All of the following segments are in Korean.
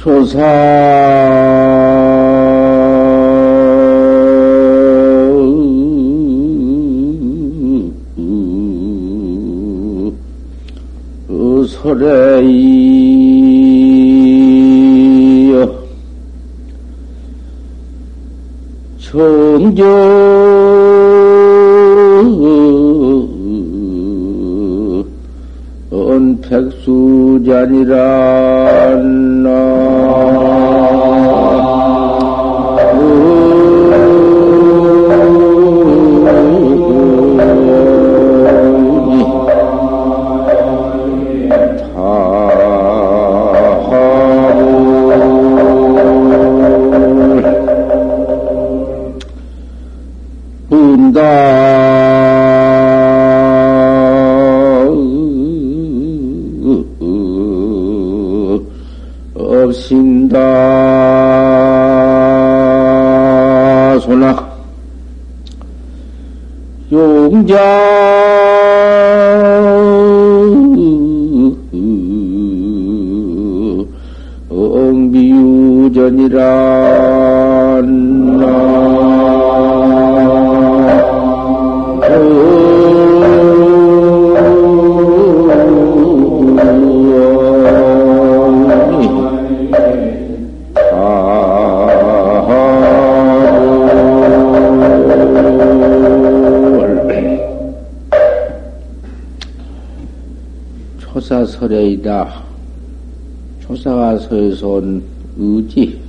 조사. 설레이여 정전 백수자니라 소나. 용자. 엉비유전이라 설에이다. 초사가 서에서 온 의지.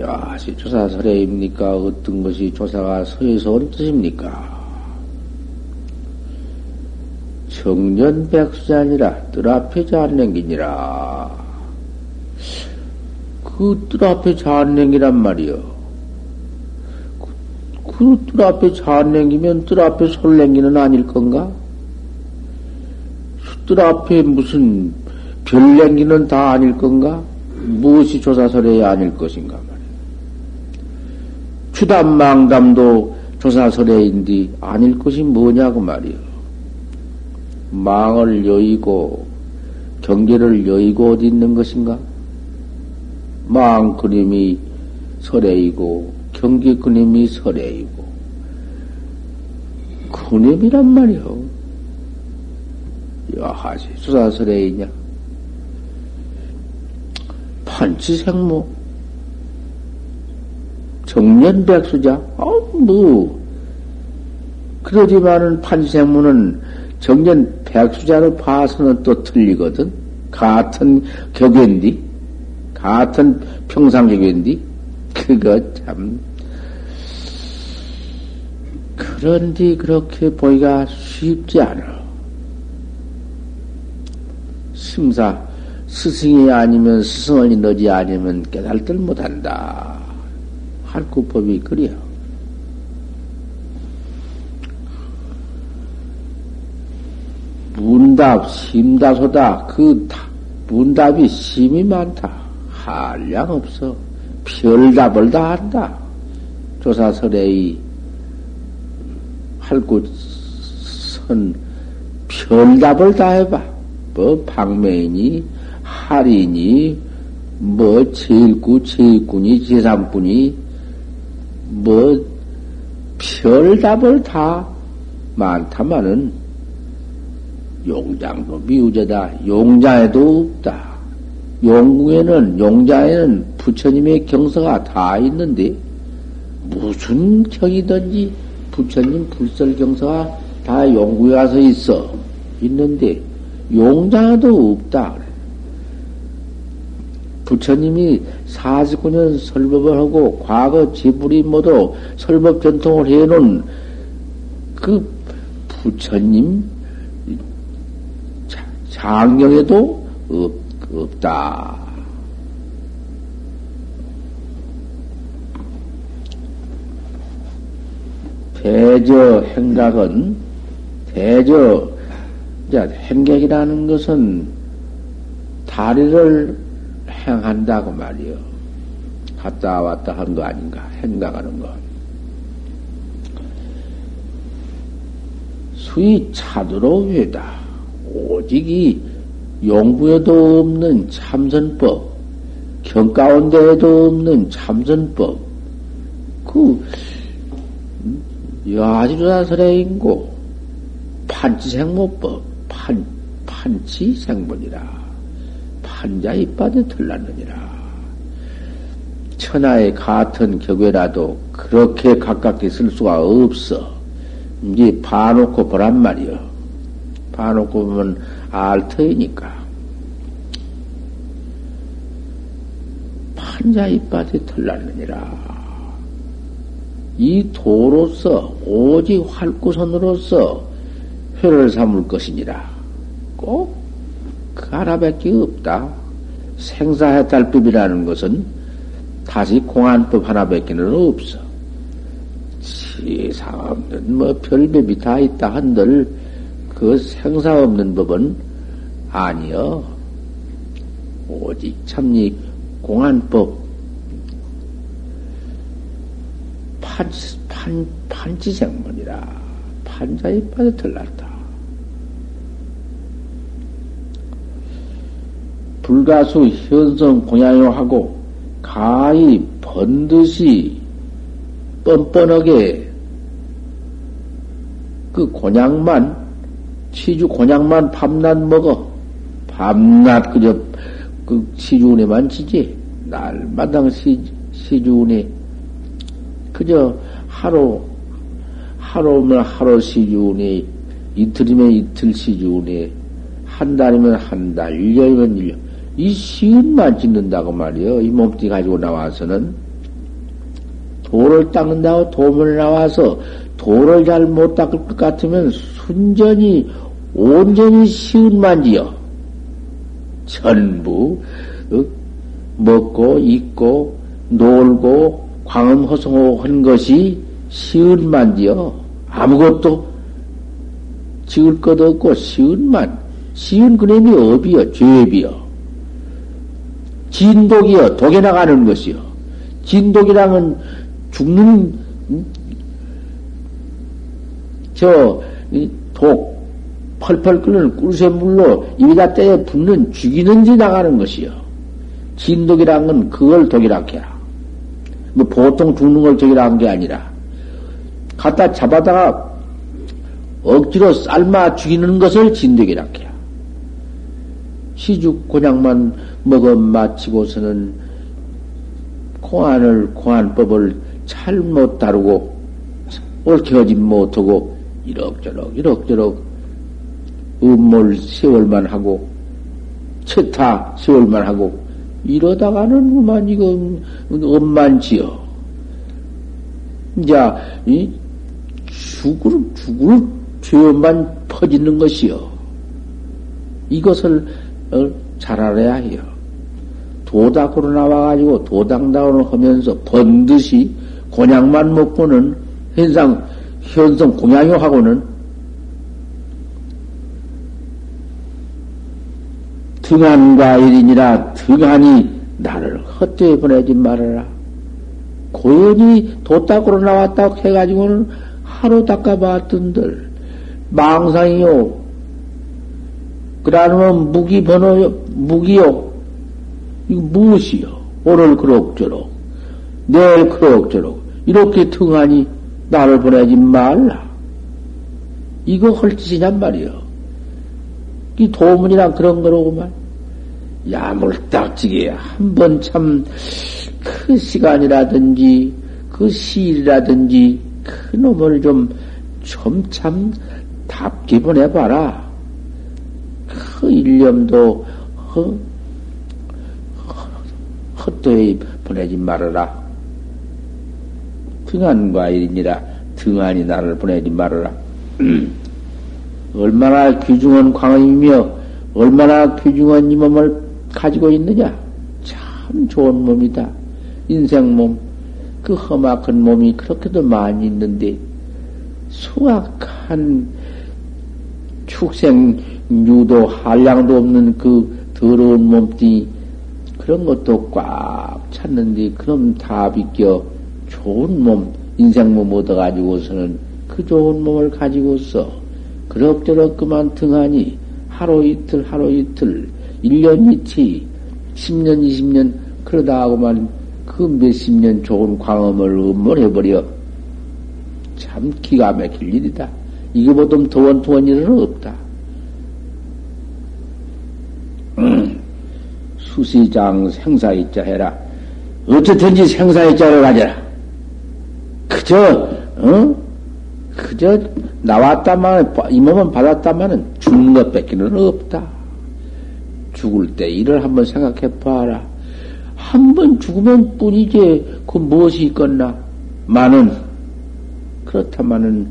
야, 초사설에입니까? 어떤 것이 초사가 서에서 온 뜻입니까? 청년백수자니라 뜰 앞에 잘냉기니라. 그 뜰 앞에 잘냉기란 말이요. 그 뜰 앞에 잘냉기면 뜰 앞에 솔냉기는 아닐 건가? 뜰 앞에 무슨 별냉기는 다 아닐 건가? 무엇이 조사설에 아닐 것인가 말이야. 추담망담도 조사설에인데 아닐 것이 뭐냐고 말이요. 망을 여의고 경계를 여의고 어디 있는 것인가? 망 그림이 설레이고 경계 그림이 설레이고 그림이란 말이요. 여하시 수사설에 있냐? 판치생모 정년백수자 어, 뭐 그러지만은 판치생모는 정년 백수자로 봐서는 또 틀리거든. 같은 격인디, 같은 평상 격인디, 그거 참. 그런데 그렇게 보기가 쉽지 않아. 심사, 스승이 아니면 스승을 너지 아니면 깨달들 못한다. 할구법이 그래요. 문답, 심다소다. 그 문답이 심이 많다. 한량 없어. 별답을 다 한다. 조사설의 할구선 별답을 다 해봐. 뭐 방매이니 할이니 뭐 제일구 제일꾼이 제삼꾼이 뭐 별답을 다 많다마는 용장도 미우제다. 용자에도 없다. 용궁에는, 용자에는 부처님의 경서가 다 있는데, 무슨 경이든지 부처님 불설 경서가 다 용궁에 가서 있어. 있는데, 용장에도 없다. 부처님이 49년 설법을 하고, 과거 지불이 모두 설법 전통을 해놓은 그 부처님 장경에도 없, 없다. 대저 행각은 대저 행각이라는 것은 다리를 행한다고 말이요. 갔다 왔다 한 거 아닌가? 행각하는 거. 수이 차도로 회다. 오직 이 용부에도 없는 참선법, 경 가운데에도 없는 참선법, 그, 야지루사설의 인고, 판치생모법, 판, 판치생문이라. 판자 이빠에 들났느니라. 천하의 같은 격외라도 그렇게 가깝게 쓸 수가 없어. 이제 봐놓고 보란 말이여. 봐놓고 보면 알 터이니까. 판자 이빠에 털났느니라. 이 도로서 오직 활구선으로서 회를 삼을 것이니라. 꼭그 하나밖에 없다. 생사해탈법이라는 것은 다시 공안법 하나밖에는 없어. 세상 없는 뭐 별법이 다 있다 한들 그 생사 없는 법은 아니여. 오직 참니 공안법 판, 판, 판지생문이라 판자에 빠져 들났다. 불가수 현성 공양요하고 가히 번듯이 뻔뻔하게 그 곤약만 치주 곤약만 밤낮 먹어 밤낮 그저 그 시주운에만 치지 날마당 시, 시주운에 그저 하루, 하루면 하루 시주운에, 이틀이면 이틀 시주운에, 한 달이면 한 달, 1년이면 1년. 이 시은만 짓는다고 말이요. 이 몸뚱이 가지고 나와서는. 돌을 닦는다고 도문에 나와서 돌을 잘못 닦을 것 같으면 순전히, 온전히 시은만 지어. 전부, 어, 먹고, 입고, 놀고, 광음허송호 한 것이 시은만디요. 아무것도 지을 것 없고 시은만. 시은 그림이 업이요. 죄비요. 진독이요. 독에 나가는 것이요. 진독이랑은 죽는, 저, 독, 펄펄 끓는 꿀샘물로 입에다 떼에 붓는 죽이는지 나가는 것이요. 진독이란 건 그걸 독이라 해라. 뭐 보통 죽는 걸 저기라 한 게 아니라 갖다 잡아다가 억지로 삶아 죽이는 것을 진득이라 해요. 시죽 곤약만 먹어 마치고서는 공안을 공안법을 잘못 다루고 옳게 하지 못하고 이럭저럭 이럭저럭 음몰 세월만 하고 채타 세월만 하고 이러다가는 그만 이거 엄만지요. 이제 이 죽을 죽을 죄만 퍼지는 것이요. 이것을 어, 잘 알아야 해요. 도닥으로 나와가지고 도당다운을 하면서 번듯이 곤약만 먹고는 현상 현성 공양요하고는 등한과 일이니라 등한이 나를 헛되이 보내지 말아라. 고연히 도닦으로 나왔다고 해가지고는 하루 닦아봤던들 망상이요. 그러면 무기 번호요, 무기요. 이거 무엇이요? 오늘 그럭저럭, 내일 그럭저럭, 이렇게 등하니 나를 보내지 말라. 이거 헐 짓이냔 말이요. 이 도문이랑 그런 거로구만. 야물딱지게 한 번 참 그 시간이라든지 그 시일이라든지 그 놈을 좀 좀 참 답게 보내봐라. 그 일념도 허, 헛되이 보내지 말아라. 등한과 일이니라 등한이 나를 보내지 말아라. 얼마나 귀중한 광음이며 얼마나 귀중한 이 몸을 가지고 있느냐? 참 좋은 몸이다. 인생 몸. 그 험악한 몸이 그렇게도 많이 있는데 수악한 축생 유도 한량도 없는 그 더러운 몸뚱이 그런 것도 꽉 찼는데 그럼 다 비껴 좋은 몸 인생 몸 얻어가지고서는 그 좋은 몸을 가지고서 그럭저럭 그만 등하니 하루 이틀 하루 이틀 1년 이치, 10년, 20년, 그러다 하고만 그 몇십 년 좋은 광음을 음몰해버려. 참 기가 막힐 일이다. 이거보다 더원더원 일은 없다. 음, 수시장 생사이자 해라. 어쨌든지 생사이자를 가져라. 그저, 어? 그저 나왔다만, 이 몸은 받았다마는 죽는 것 뺏기는 없다. 죽을 때 일을 한번 생각해 봐라. 한 번 죽으면 뿐이지, 그 무엇이 있겠나? 많은, 그렇다마는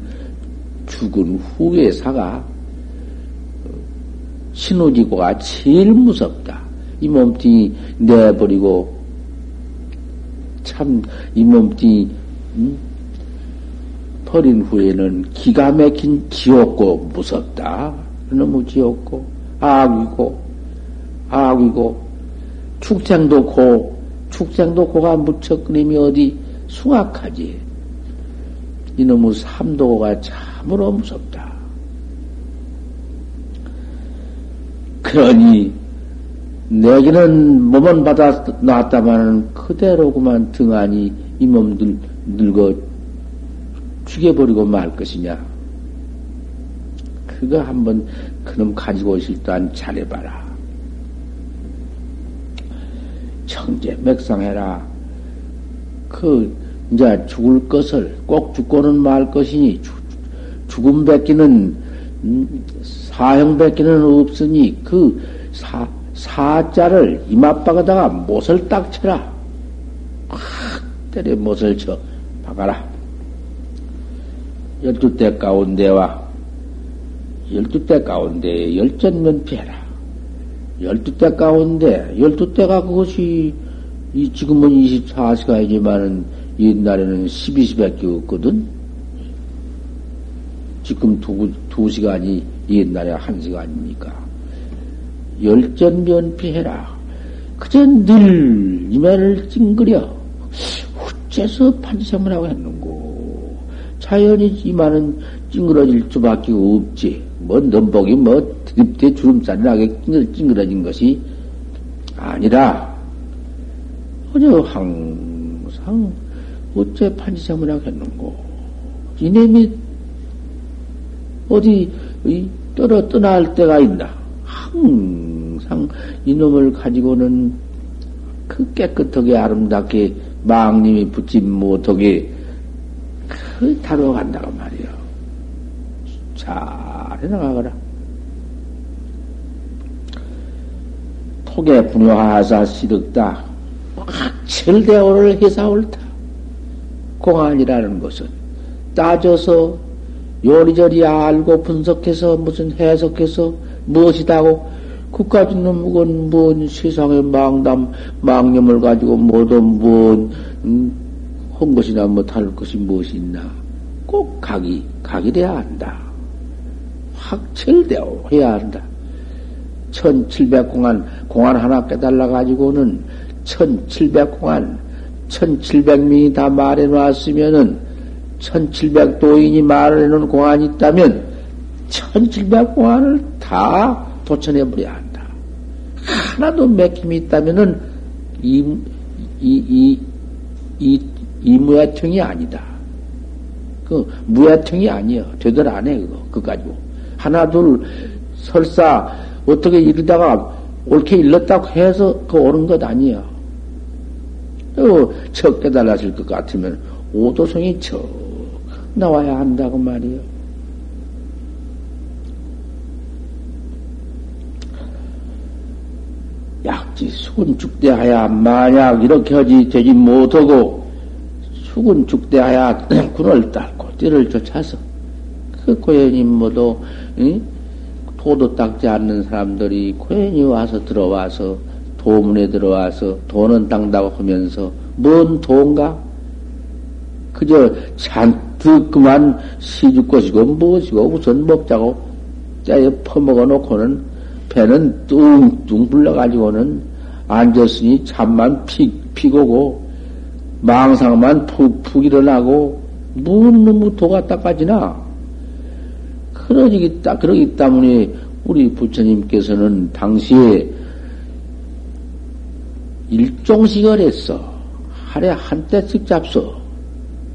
죽은 후에 사가, 신호지고가 제일 무섭다. 이 몸뚱이 내버리고, 참, 이 몸뚱이, 음? 버린 후에는 기가 막힌 지옥고 무섭다. 너무 지옥고, 악이고, 악이고, 축생도 고, 축생도 고가 무척 그림이 어디 숭악하지. 이놈의 삼도가 참으로 무섭다. 그러니, 내게는 몸은 받아 놨다마는 그대로구만 등하니 이 몸들 늙어 죽여버리고 말 것이냐. 그거 한번 그놈 가지고 오실 또한 잘해봐라. 청제 맥상해라. 그, 이제 죽을 것을 꼭 죽고는 말 것이니, 죽음 뱉기는, 음, 사형 뱉기는 없으니, 그 사, 사자를 이맛박에다가 못을 딱 쳐라. 확 때려 못을 쳐 박아라. 열두 대 가운데와 열두 대 가운데 열전면피해라. 열두 대 가운데, 열두 대가 그것이, 이 지금은 24시간이지만은 옛날에는 12시밖에 없거든? 지금 두, 두 시간이 옛날에 한 시간입니까? 열전변피해라. 그저 늘 이면을 찡그려. 어째서 판지생물하고 했는고. 자연이 이만은 찡그러질 수밖에 없지. 뭐, 넘복이 뭐, 드립대 주름살이 나게 찡그러진 것이 아니라, 어저 항상, 어째 판지생물하고 했는고. 이놈이 어디, 떨어, 떠날 때가 있나. 항상 이놈을 가지고는 그 깨끗하게 아름답게 망님이 붙임 못하게 그 다뤄간다고 말이요. 잘 해나가거라. 톡에 분효하사 시득다. 확철대오를 해사 옳다. 공안이라는 것은 따져서 요리저리 알고 분석해서 무슨 해석해서 무엇이다고 그까지 놈은 뭔 세상의 망담, 망념을 가지고 모두 뭔, 음, 한 것이나 못할 것이 무엇이 있나. 꼭 각이, 각이 돼야 한다. 확철되어 해야 한다. 1700공안, 공안 하나 깨달아가지고는 1700공안, 1700명이 다 말해놨으면은 1700도인이 말해놓은 공안이 있다면 1700공안을 다 도천해버려야 한다. 하나도 맥힘이 있다면은 이, 이, 이, 이, 이 무야청이 아니다. 그 무야청이 아니여. 되들 안 해, 그거. 그거 가지고. 하나, 둘, 설사, 어떻게 이러다가 옳게 일렀다고 해서 그 옳은 것 아니야. 어, 척 깨달았을 것 같으면 오도성이 척 나와야 한다고 말이요. 약지 수군 죽대하야 만약 이렇게 하지 되지 못하고 수군 죽대하야 군을 딸고 띠를 쫓아서 그 고현님 모두 응? 도도 닦지 않는 사람들이 고현이 와서 들어와서 도문에 들어와서 돈은 땅다고 하면서 뭔 돈가? 그저 잔뜩 그만 시집 것이고 무엇이고 우선 먹자고 짜에 퍼먹어 놓고는 배는 뚱뚱 불러가지고는 앉았으니 잠만 피, 피고고 망상만 푹, 푹 일어나고 무슨 놈의 도가 닦아지나? 그러기, 그러기 때문에 우리 부처님께서는 당시에 일종씩을 했어. 하루에 한 때씩 잡숴.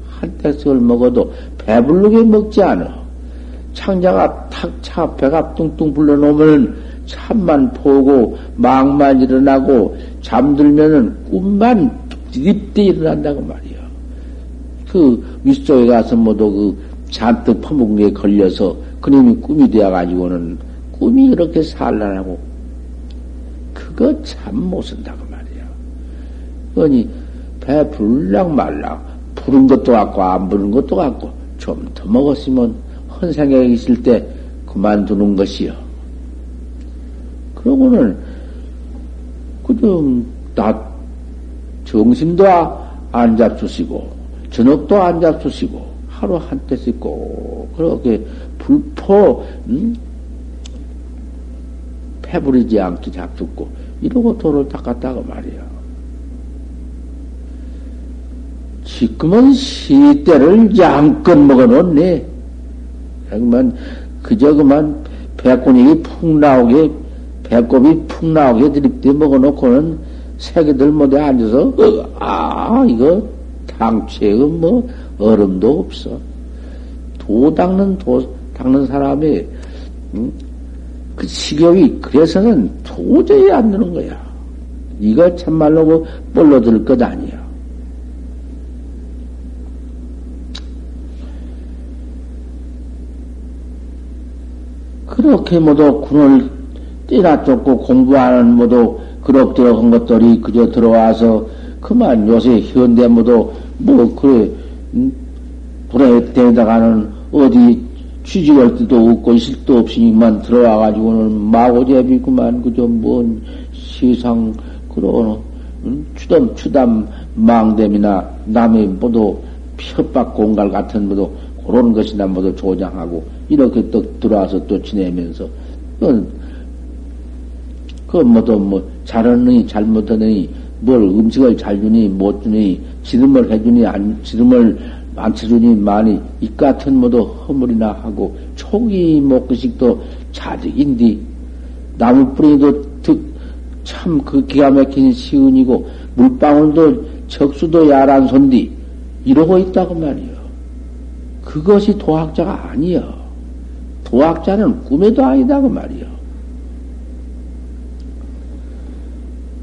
한 때씩을 먹어도 배불르게 먹지 않아. 창자가 탁 차, 배가 뚱뚱 불러놓으면 참만 보고, 망만 일어나고, 잠들면은 꿈만 립대 일어난다고 말이야. 그 윗속에 가서 모두 그 잔뜩 게 걸려서 그놈이 꿈이 되어가지고는 꿈이 그렇게 산란하고, 그거 참 못 쓴다고 말이야. 그러니, 배 불랑 말랑, 부른 것도 같고, 안 부른 것도 같고, 좀 더 먹었으면 헌생에 있을 때 그만두는 것이요. 그러고는, 그좀, 나, 정신도 안 잡수시고, 저녁도 안 잡수시고, 하루 한 때씩 꼭, 그렇게 불포, 음? 패부리지 않게 잡숫고, 이러고 돌을 닦았다고 말이야. 지금은 시대를 양껏 먹어놓네. 그만, 그저 그만 배꼽이 푹 나오게, 배꼽이 푹 나오게 드립대 먹어놓고는 새끼들 못에 앉아서, 어, 아, 이거 당최 뭐 얼음도 없어. 도 닦는, 도 닦는 사람이, 음? 그 식욕이 그래서는 도저히 안 되는 거야. 이거 참말로 그 뻘로 들것 아니야. 그렇게 모두 군을 떼나 쫓고 공부하는 모두 그럭저럭 한 것들이 그저 들어와서 그만 요새 현대 모두 뭐 그래 음, 불에 대다가는 어디 취직할 때도 없고 있을 데 없으니만 들어와가지고는 마고제비구만. 그저 뭔 세상 그런 음, 추담 추담 망됨이나 남의 모두 협박 공갈 같은 모두 그런 것이나 모두 조장하고 이렇게 또 들어와서 또 지내면서 그건 그 모두 뭐 잘하느니 잘못하느니 뭘 음식을 잘 주니 못 주니 지름을 해주니 안 지름을 안 쳐주니 많이 이 같은 모두 허물이나 하고 초기 먹기식도 자득인디 나무 뿌리도 참 그 기가 막힌 시은이고 물방울도 적수도 야란 손디 이러고 있다고 말이요. 그것이 도학자가 아니여. 도학자는 꿈에도 아니다고 말이요.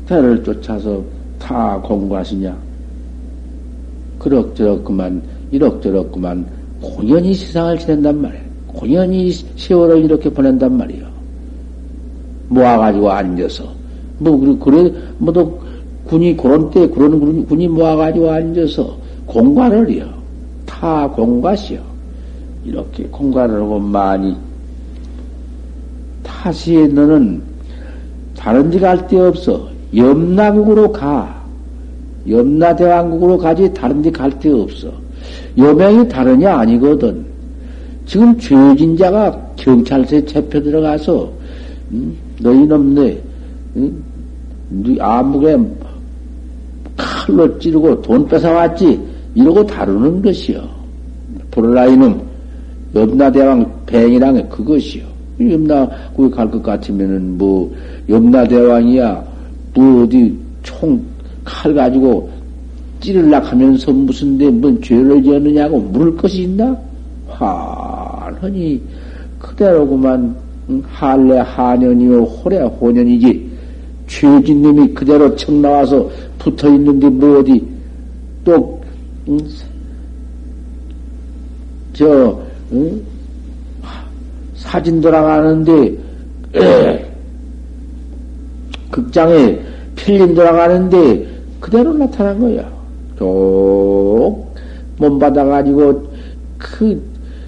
대를 쫓아서 다 공부하시냐? 그럭저럭 그만, 이럭저럭 그만, 공연히 세상을 지낸단 말이야. 공연히 세월을 이렇게 보낸단 말이야. 모아가지고 앉아서. 뭐, 그래, 뭐도 군이 그런 때, 그런 군이 모아가지고 앉아서 공과를 해요. 타 공과시요. 이렇게 공과를 하고 많이. 타시에 너는 다른 데 갈 데 없어. 염라국으로 가. 염라대왕국으로 가지 다른 데 갈 데 없어. 여명이 다르냐 아니거든. 지금 죄진 자가 경찰서에 잡혀 들어가서 음, 너희 놈네 음, 암묵에 칼로 찌르고 돈 뺏어왔지 이러고 다루는 것이요. 보라이놈 염라대왕 뱅이랑 그것이요. 염라 거기 갈 것 같으면은 뭐 염라대왕이야 뭐 어디 총 칼 가지고 찌르려 하면서 무슨 데뭔 죄를 지었느냐고 물을 것이 있나? 환하니 그대로구만 할래 하년이요 호래 호년이지 죄진 놈이 그대로 청 나와서 붙어 있는데 뭐 어디 또 응? 저 응? 사진 돌아가는데 극장에 필름 돌아가는데 그대로 나타난 거야. 쭉 몸 받아가지고 그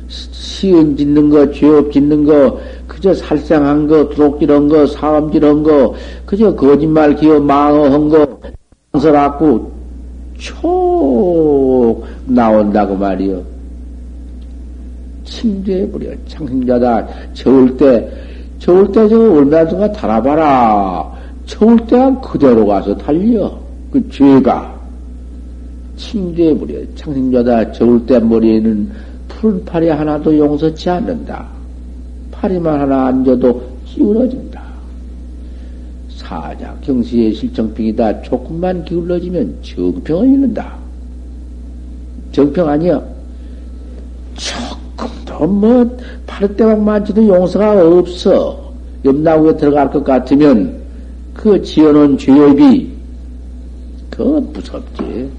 시은 짓는 거, 죄업 짓는 거, 그저 살생한 거, 도둑질한 거, 사음질한 거, 그저 거짓말 기어 망어한 거, 상서갖고 촉 나온다고 말이요. 침대해버려. 창생자다. 저울 때, 저울 때 저거 얼마나 동안 달아봐라. 때 그대로 가서 달려. 그 죄가. 침대해버려. 창생자다. 저울 때 머리에는 푸른 팔이 하나도 용서치 않는다. 팔이만 하나 앉아도 기울어진다. 타자 경시의 실정병이다. 조금만 기울어지면 정평을 잃는다. 정평 아니야. 조금도 뭐 파릇대왕 만지도 용서가 없어. 염나무에 들어갈 것 같으면 그 지어놓은 죄업이 그거 무섭지.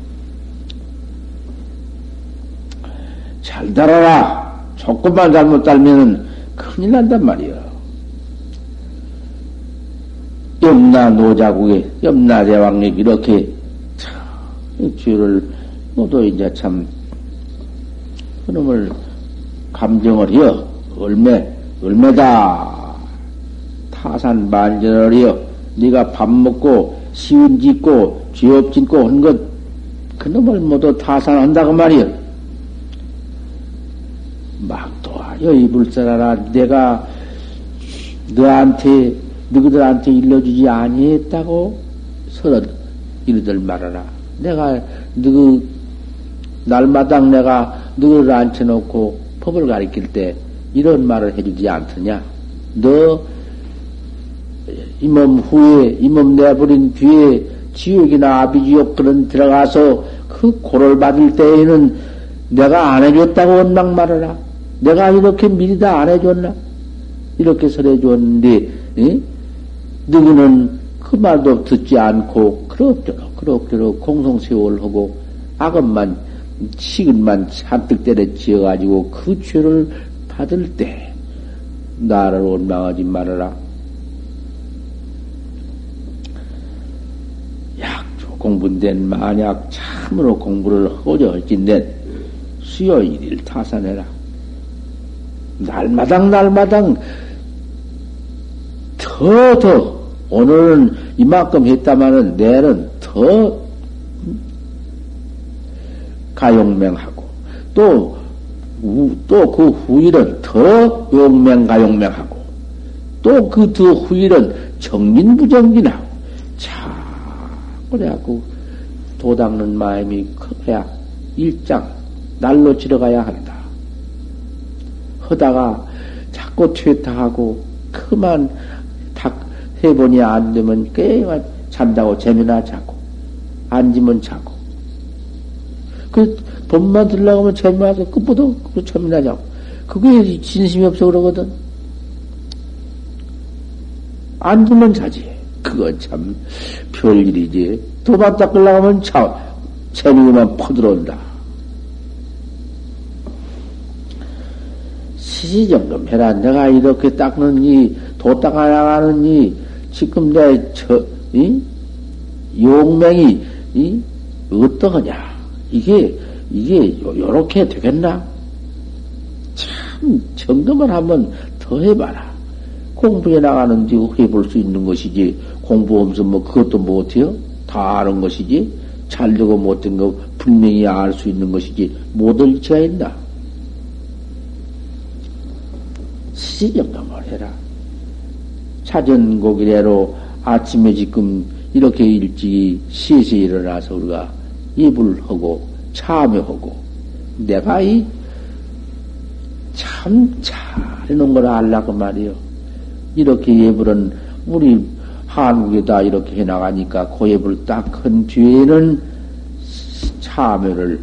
잘 달아라. 조금만 잘못 달면은 큰일 난단 말이야. 염나 노자국에 염나 대왕이 이렇게 참 죄를 모두 이제 참 그놈을 감정을 해요. 얼매 얼매다 타산 만전을 해요. 네가 밥 먹고 시운 짓고 죄업 짓고 한 것 그놈을 모두 타산한다고 말이요. 막도하여 이불 살아라. 내가 너한테 너희들한테 일러주지 아니했다고 서로 이르들 말하라. 내가 너희 날마당 내가 너희를 앉혀놓고 법을 가리킬 때 이런 말을 해주지 않더냐? 너 이 몸 후에 이 몸 내버린 뒤에 지옥이나 아비지옥 그런 들어가서 그 고를 받을 때에는 내가 안 해줬다고 원망 말하라. 내가 이렇게 미리 다 안 해줬나? 이렇게 설해 줬는데, 응? 너희는 그 말도 듣지 않고 그럭저럭 그럭저럭 공성세월 하고 악업만 식은만 잔뜩 때려 지어가지고 그 죄를 받을 때 나를 원망하지 말아라. 약조 공부된 만약 참으로 공부를 하고자 할진된 수요 일일 타산해라. 날마당 날마당 더, 더, 오늘은 이만큼 했다마는 내일은 더 가용맹하고, 또, 또 그 후일은 더 용맹가용맹하고, 또그더 후일은 정진부정진하고, 자, 그래갖고 도닦는 마음이 커야 일장, 날로 지러가야 한다. 하다가 자꾸 퇴타하고, 그만 세 번이 안 되면 꽤만 잔다고 재미나 자고 앉으면 자고. 그 법만 들라고 하면 재미나서 끝보다 그 재미나 자고. 그게 진심이 없어 그러거든. 앉으면 자지 그거 참 별일이지 도박 닦으려고 하면 참 재미만 퍼들어온다 시시점검 해라 내가 이렇게 닦는 이도 닦아나가는 이 지금 내 저, 이? 용맹이, 이? 어떠하냐? 이게, 이게, 요렇게 되겠나? 참, 점검을 한번 더 해봐라. 공부해 나가는지 해볼 수 있는 것이지, 공부 없으면 뭐 그것도 못해요? 다 아는 것이지, 잘 되고 못된 거 분명히 알 수 있는 것이지, 리치가 있나? 시점검을 해라. 사전곡이래로 아침에 지금 이렇게 일찍이 시에서 일어나서 우리가 입을 하고 참여하고 내가 이 참 잘해놓은 걸 알라고 말이요. 이렇게 예불은 우리 한국에다 이렇게 해나가니까 고예불 딱한 뒤에는 참여를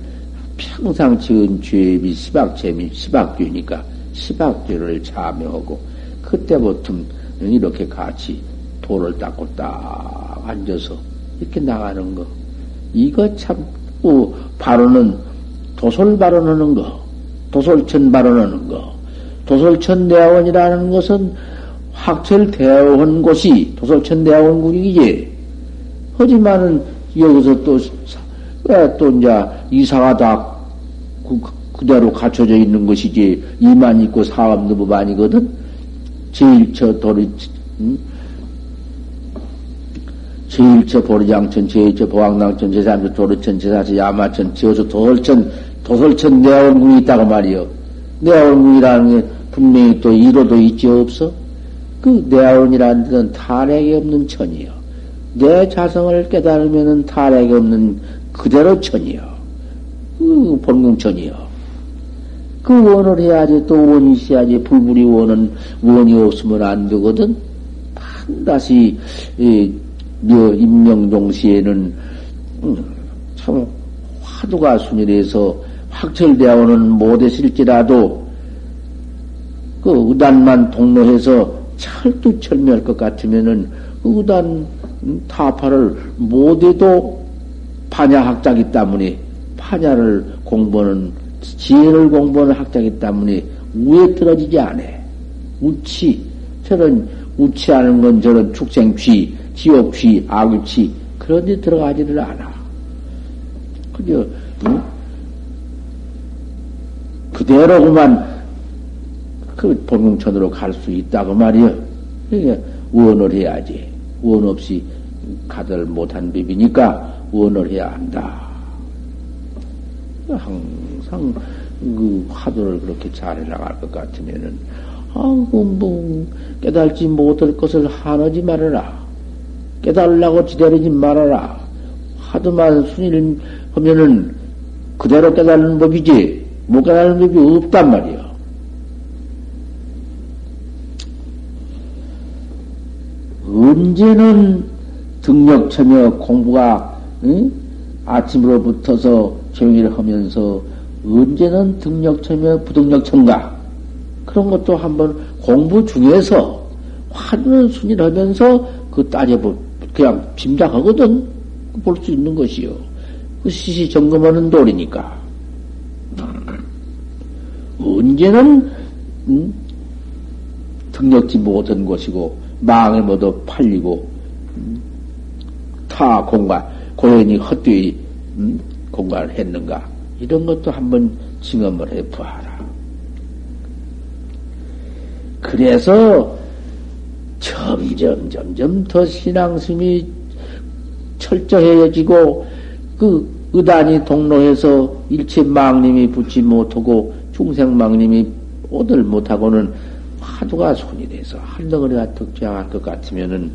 평상 지은 죄비 시박죄미 시박죄니까 시박죄를 참여하고 그때부터 이렇게 같이 돌을 닦고 딱 앉아서 이렇게 나가는 거. 이거 참, 어, 바로는 도솔 발언하는 거, 도솔천 발언하는 거, 도솔천 대학원이라는 것은 학철 대학원 곳이 도솔천 대학원국이지. 하지만은 여기서 또, 왜또 이제 이사가 다 그, 그대로 갖춰져 있는 것이지, 이만 있고 사업 너법 아니거든? 제일처 도리, 음? 제일처 보리장천, 제일처 보왕당천, 제삼처 도르천, 제사처 야마천, 제오처 도솔천, 도솔천 내원궁이 있다고 말이요. 내원궁이라는 게 분명히 또 이로도 있지 없어? 그 내원이라는 데는 탈핵이 없는 천이요. 내 자성을 깨달으면은 탈핵이 없는 그대로 천이요. 그 본궁천이요. 그 원을 해야지 또 원이 있어야지 불불이 원은 원이 없으면 안 되거든. 한다시, 며 임명종시에는, 음, 참, 화두가 순일해서 확철되어 오는 못했을지라도, 그 의단만 동로해서 철두철미할 것 같으면은, 그 의단 타파를 못해도 파냐학자기 때문에, 파냐를 공부하는, 지혜를 공부하는 학자기 때문에, 우에 떨어지지 않아. 우치, 저런, 우치하는 건 저런 축생취, 지옥취, 악취, 그런 데 들어가지를 않아. 그저, 응? 그대로구만, 그 본궁천으로 갈 수 있다고 말이여. 이게 원을 해야지. 원 없이 가들 못한 법이니까 원을 해야 한다. 항상 그 화두를 그렇게 잘 해나갈 것 같으면은, 아이고, 뭐, 깨달지 못할 것을 하지 말아라. 깨달으려고 지대리지 말아라. 하도만 순위를 하면은 그대로 깨달는 법이지, 못 깨달는 법이 없단 말이야. 언제는 등력처며 공부가 응? 아침으로부터서 종일 하면서 언제는 등력처며 부등력처인가 그런 것도 한번 공부 중에서 화두는 순일하면서 그 따져보 그냥 짐작하거든 볼 수 있는 것이요. 그 시시 점검하는 도리니까 언제는 음? 등력지 못한 것이고 망을 모두 팔리고 음? 타 공간 고연히 헛되이 음? 공간을 했는가 이런 것도 한번 증언을 해 보아라. 그래서 점점 점점 더 신앙심이 철저해지고 그 의단이 동로해서 일체 망님이 붙지 못하고 중생망님이 오들 못하고는 화두가 손이 돼서 한 덩어리가 득장할 것 같으면은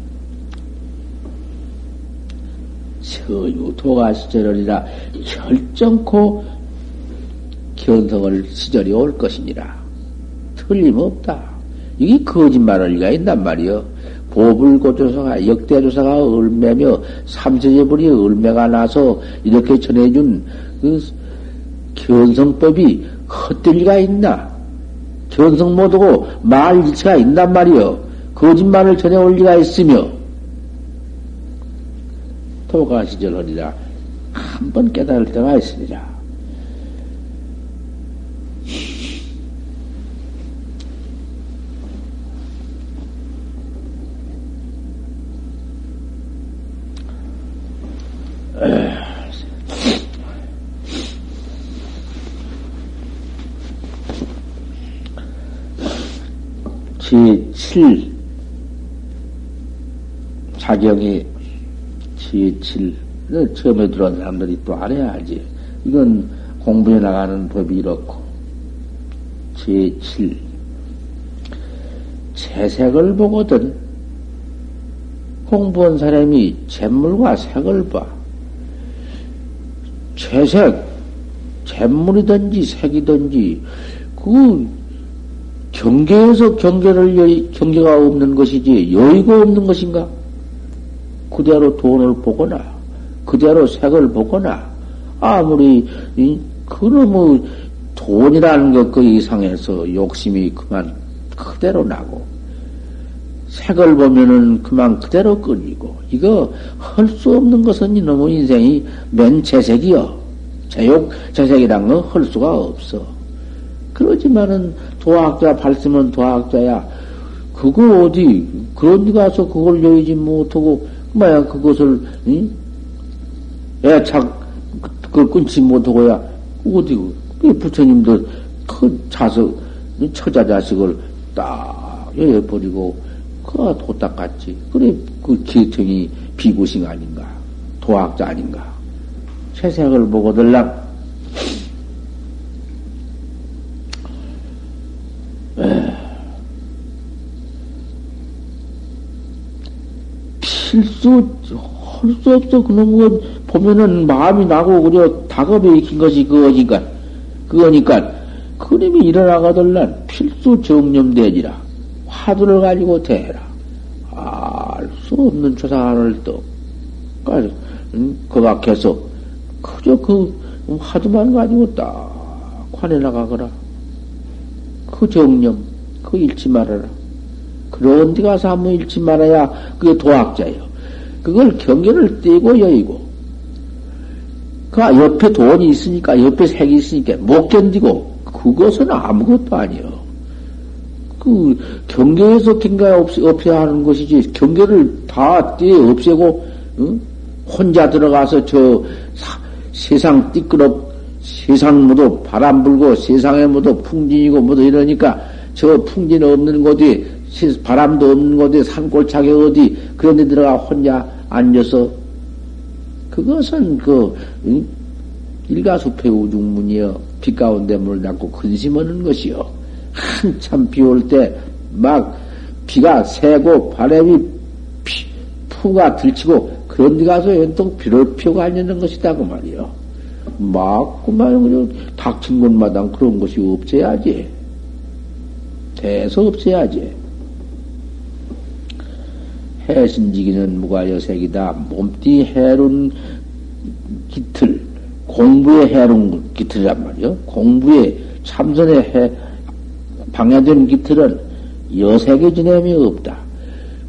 서유 도가 시절이라 결정코 견성을 시절이 올 것이니라. 틀림없다. 이게 거짓말할 리가 있단 말이요. 보불고조사가 역대조사가 얼매며 삼세제불이 얼매가 나서 이렇게 전해준 그 견성법이 헛될 리가 있나? 견성 못하고 말 일체가 있단 말이요. 거짓말을 전해 올 리가 있으며 도가 시절하리라 한 번 깨달을 때가 있으리라. 제7 자경이 제7 처음에 들어온 사람들이 또 알아야지. 이건 공부해 나가는 법이 이렇고 제7 재색을 보거든 공부한 사람이 잿물과 색을 봐. 채색, 잿물이든지 색이든지, 그, 경계에서 경계를, 여, 경계가 없는 것이지, 여의가 없는 것인가? 그대로 돈을 보거나, 그대로 색을 보거나, 아무리, 이, 그놈의 돈이라는 것 그 이상해서 욕심이 그만 그대로 나고, 색을 보면은 그만 그대로 끌리고, 이거 할 수 없는 것은 이놈의 인생이 맨 재색이여. 제욕, 재색이란 건 할 수가 없어. 그러지만은 도학자 발심은 도학자야. 그거 어디, 그런 데 가서 그걸 여의지 못하고, 뭐야, 그것을, 응? 애착, 그걸 끊지 못하고야, 어디, 그 부처님도 큰 자석, 처자 자식을 딱 여여버리고, 그가 도딱 같지. 그래, 그 기통이 비구싱 아닌가. 도학자 아닌가. 세상을 보고 들랑, 필수, 할 수 없어. 그놈 거 보면은 마음이 나고, 그려, 다급에 익힌 것이 그거니까, 그거니까, 그림이 일어나가들란 필수 정념되지라. 화두를 가지고 대해라. 아, 수 없는 조상을 또, 거각해서, 그저 그 화두만 가지고 딱 관해 나가거라. 그 정념, 그 잃지 말아라. 그런 데 가서 한번 잃지 말아야 그게 도학자예요. 그걸 경계를 떼고 여의고, 그 옆에 돈이 있으니까, 옆에 색이 있으니까 못 견디고, 그것은 아무것도 아니요. 그 경계에서 경계 없, 없애야 하는 것이지, 경계를 다 떼 없애고, 응? 혼자 들어가서 저 사, 세상 띠끄럽, 세상 모두 바람 불고, 세상에 모두 풍진이고, 모두 이러니까, 저 풍진 없는 곳이, 바람도 없는 곳에 산골차게 어디, 그런 데 들어가 혼자 앉아서, 그것은 그, 응? 일가수패 우중문이여, 빛 가운데 물 담고 근심하는 것이요. 한참 비 올 때, 막, 비가 새고, 바람이 피, 푸가 들치고, 그런 데 가서 연통 비를 피우고 앉는 것이다, 그 말이요. 막, 그만, 그냥, 닥친 곳마다 그런 것이 없어야지. 대서 없어야지. 해신지기는 무과여색이다. 몸띠 해룬 기틀, 공부에 해룬 기틀이란 말이요. 공부에 참선에 해, 방해된 기틀은 여색의 지냄이 없다.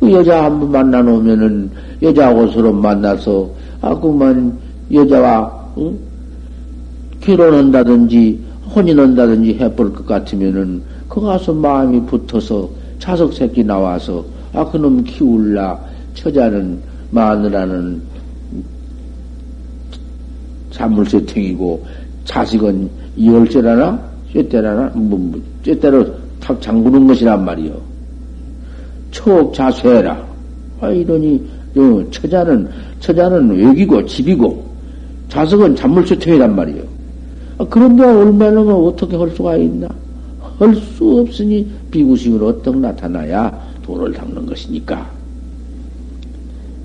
그 여자 한 번 만나놓으면은 여자하고 서로 만나서 아 그만 여자와 응? 결혼한다든지 혼인한다든지 해볼 것 같으면은 그 가서 마음이 붙어서 자석 새끼 나와서 아 그놈 키울라 처자는 마누라는 잔물세팅이고 자식은 열째라나 쇠때라나 뭐, 뭐 쇠때로 탁 잠그는 것이란 말이요. 초자쇠라. 아 이러니 어, 처자는, 처자는 외기고 집이고, 자석은 잔물수통이란 말이요. 아, 그런데 얼마나 어떻게 할 수가 있나? 할 수 없으니 비구심으로 어떻게 나타나야 도를 닦는 것이니까.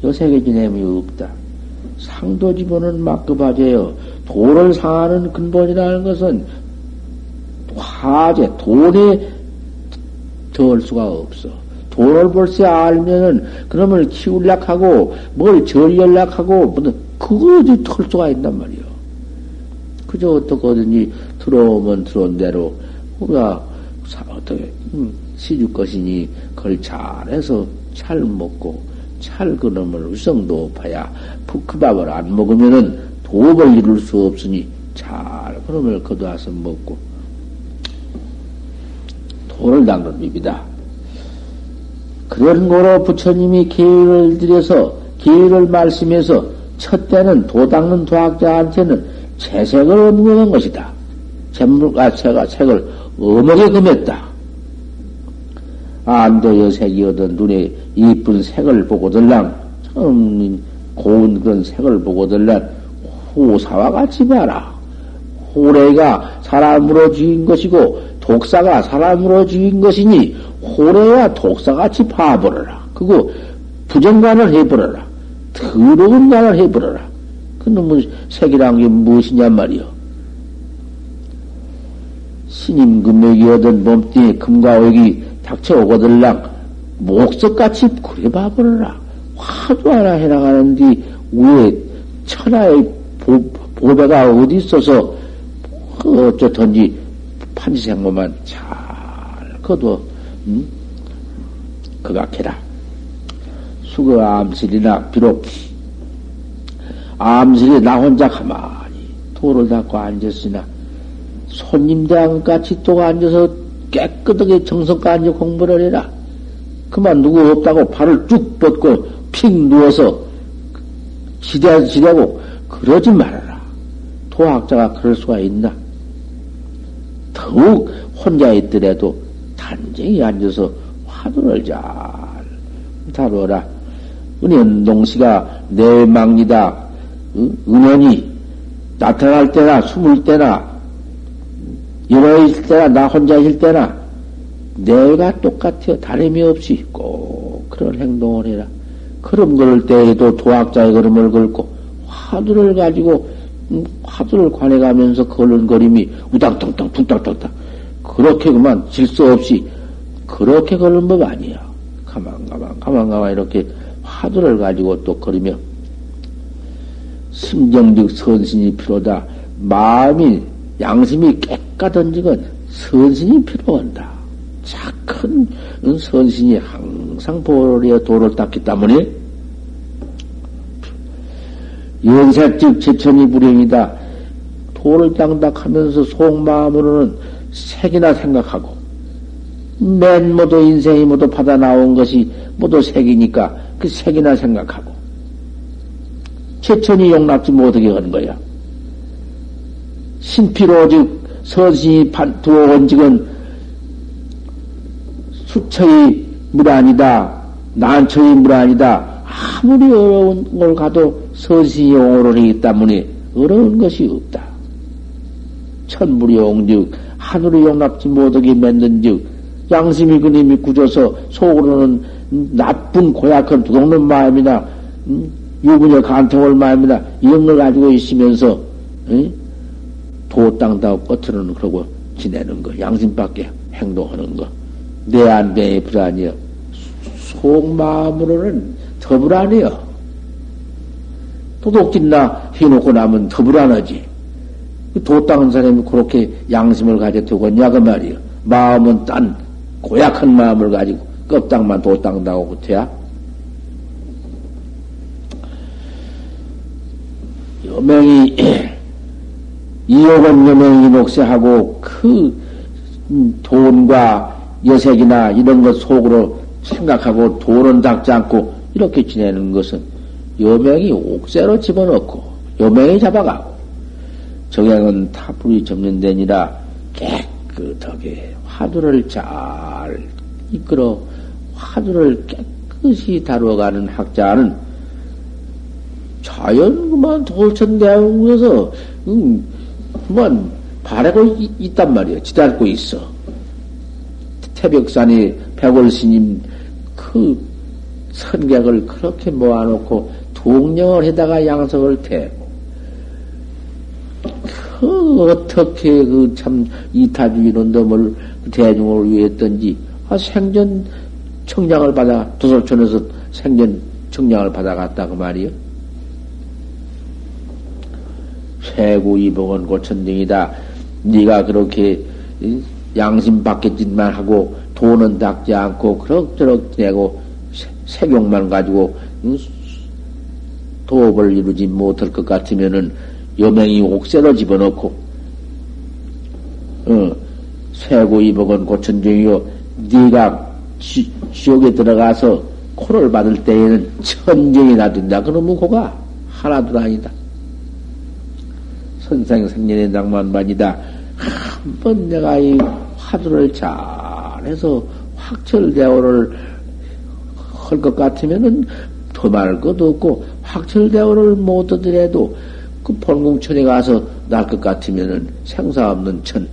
요세계 지냄이 없다. 상도 집어는 막급하제요. 도를 상하는 근본이라는 것은 화제, 돈에 덜 수가 없어. 돈을 벌써 알면은 그러면 키울락 하고 뭘 절연락 하고 뭐 그거 어디 털 수가 있단 말이요. 그저 어떻게든지 들어오면 들어온 대로 우리가 어떻게 음, 시주 것이니 그걸 잘해서 잘 먹고 잘 그놈을 의성도 봐야 그 밥을 안 먹으면은 도업을 이룰 수 없으니 잘 그놈을 거두어서 먹고 돈을 닦는 입이다. 그런 거로 부처님이 기회를 들여서 기회를 말씀해서 첫 때는 도 닦는 도학자한테는 채색을 얻는 것이다. 잼물가 채가 책을 어머게 금했다. 안도 여색이 얻은 눈에 이쁜 색을 보고들랑 참 고운 그런 색을 보고들란 호사와 같이 봐라. 호래가 사람으로 지은 것이고 독사가 사람으로 지은 것이니 호래와 독사같이 봐버려라. 그거 부정관을 해버려라. 더러운 관을 해버려라. 그놈의 색이란 게 무엇이냔 말이요. 신임 금맥이 얻은 몸뚱이 금과 옥이 닥쳐오거들랑 목석같이 그래 봐버려라. 화도 하나 해나가는데 위에 천하의 보, 보배가 어디 있어서 어쩌든지 판지생모만 잘 거둬 음? 그각해라. 수거 암실이나 비록 암실이 나 혼자 가만히 돌을 닦고 앉았으나 손님 대왕 같이 또 앉아서 깨끗하게 앉아 공부를 해라. 그만 누구 없다고 발을 쭉 뻗고 픽 누워서 지대, 지대고 그러지 말아라. 도학자가 그럴 수가 있나? 더욱 혼자 있더라도 단정히 앉아서 화두를 잘 다루어라. 은연 동시가 내망이다. 은연이 나타날 때나 숨을 때나 여러 있을 때나 나 혼자 있을 때나 내가 똑같아요. 다름이 없이 꼭 그런 행동을 해라. 걸음 걸을 때에도 도학자의 걸음을 걸고 화두를 가지고 음, 화두를 관해 가면서 걸음걸음이 우당탕탕 퉁땅탕탕 그렇게 그만 질서 없이 그렇게 걸는 법 아니야. 가만, 가만, 가만, 가만, 이렇게 화두를 가지고 또 걸으며 승정즉 선신이 필요다. 마음이 양심이 깨끗한직은 선신이 필요한다. 작은 선신이 항상 보리에 도를 닦기 때문에 연색즉 제천이 불행이다. 도를 땅닥 하면서 속마음으로는 색이나 생각하고 맨 모두 인생이 모두 받아 나온 것이 모두 색이니까 그 색이나 생각하고 최천이 용납지 못하게 하는 거야. 신피로 즉 서신이 두어온 직은 수처의 물 아니다. 난처의 물 아니다. 아무리 어려운 걸 가도 서신이 용어를 하기 때문에 어려운 것이 없다. 천불이 용즉 하늘이 용납지 못하게 만든 즉 양심이 그님이 굳어서 속으로는 나쁜 고약한 두둑는 마음이나 음, 유부녀 간통할 마음이나 이런 걸 가지고 있으면서 도땅다고 겉으로는 그러고 지내는 거 양심밖에 행동하는 거. 내 안배의 불안이여. 속마음으로는 더 불안해요 도둑질나 해놓고 나면 더 불안하지. 그 도땅은 사람이 그렇게 양심을 가져 두겠냐 그 말이요 마음은 딴 고약한 마음을 가지고 껍딱만 도땅다고 붙어야? 여명이 이욕은 여명이 녹세하고 그 돈과 여색이나 이런 것 속으로 생각하고 돈은 닦지 않고 이렇게 지내는 것은 여명이 옥새로 집어넣고 여명이 잡아가고 정행은 타불이 데니라 깨끗하게 화두를 잘 이끌어 화두를 깨끗이 다루어가는 학자는 자연 그만 돌천대왕에서 음, 그만 바라고 있, 단 말이야. 지달고 있어. 태벽산이 백월 스님 그 선객을 그렇게 모아놓고 동령을 해다가 양석을 태고 그 어떻게 그 참 이타주의는 놈을 대중을 위했던지 아 생전 청량을 받아 도솔촌에서 생전 청량을 받아갔다 그 말이요. 세구 이복은 고천등이다. 네가 그렇게 양심 바뀌짓만 하고 돈은 닦지 않고 그럭저럭 지내고 색용만 가지고 도업을 이루지 못할 것 같으면은 여명이 옥새로 집어넣고 어, 세구 이복은 고천중이요 네가 지, 지옥에 들어가서 코를 받을 때에는 천정이 나든다 그러면 고가 하나도 아니다. 선생 생년의 낭만반이다. 한 번 내가 이 화두를 잘해서 확철대오를 할 것 같으면은 더 말할 것도 없고 확철대오를 못 하더라도 그 본궁천에 가서 날 것 같으면은 생사 없는 천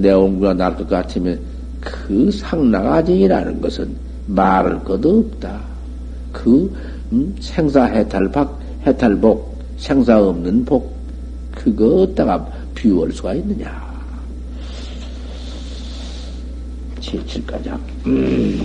내온구가 날것 같으면 그 상나가정이라는 것은 말할 것도 없다. 그 음, 생사 해탈박 해탈복 생사 없는 복 그거 어디다가 비유할 수가 있느냐. 7, 7가장. 음.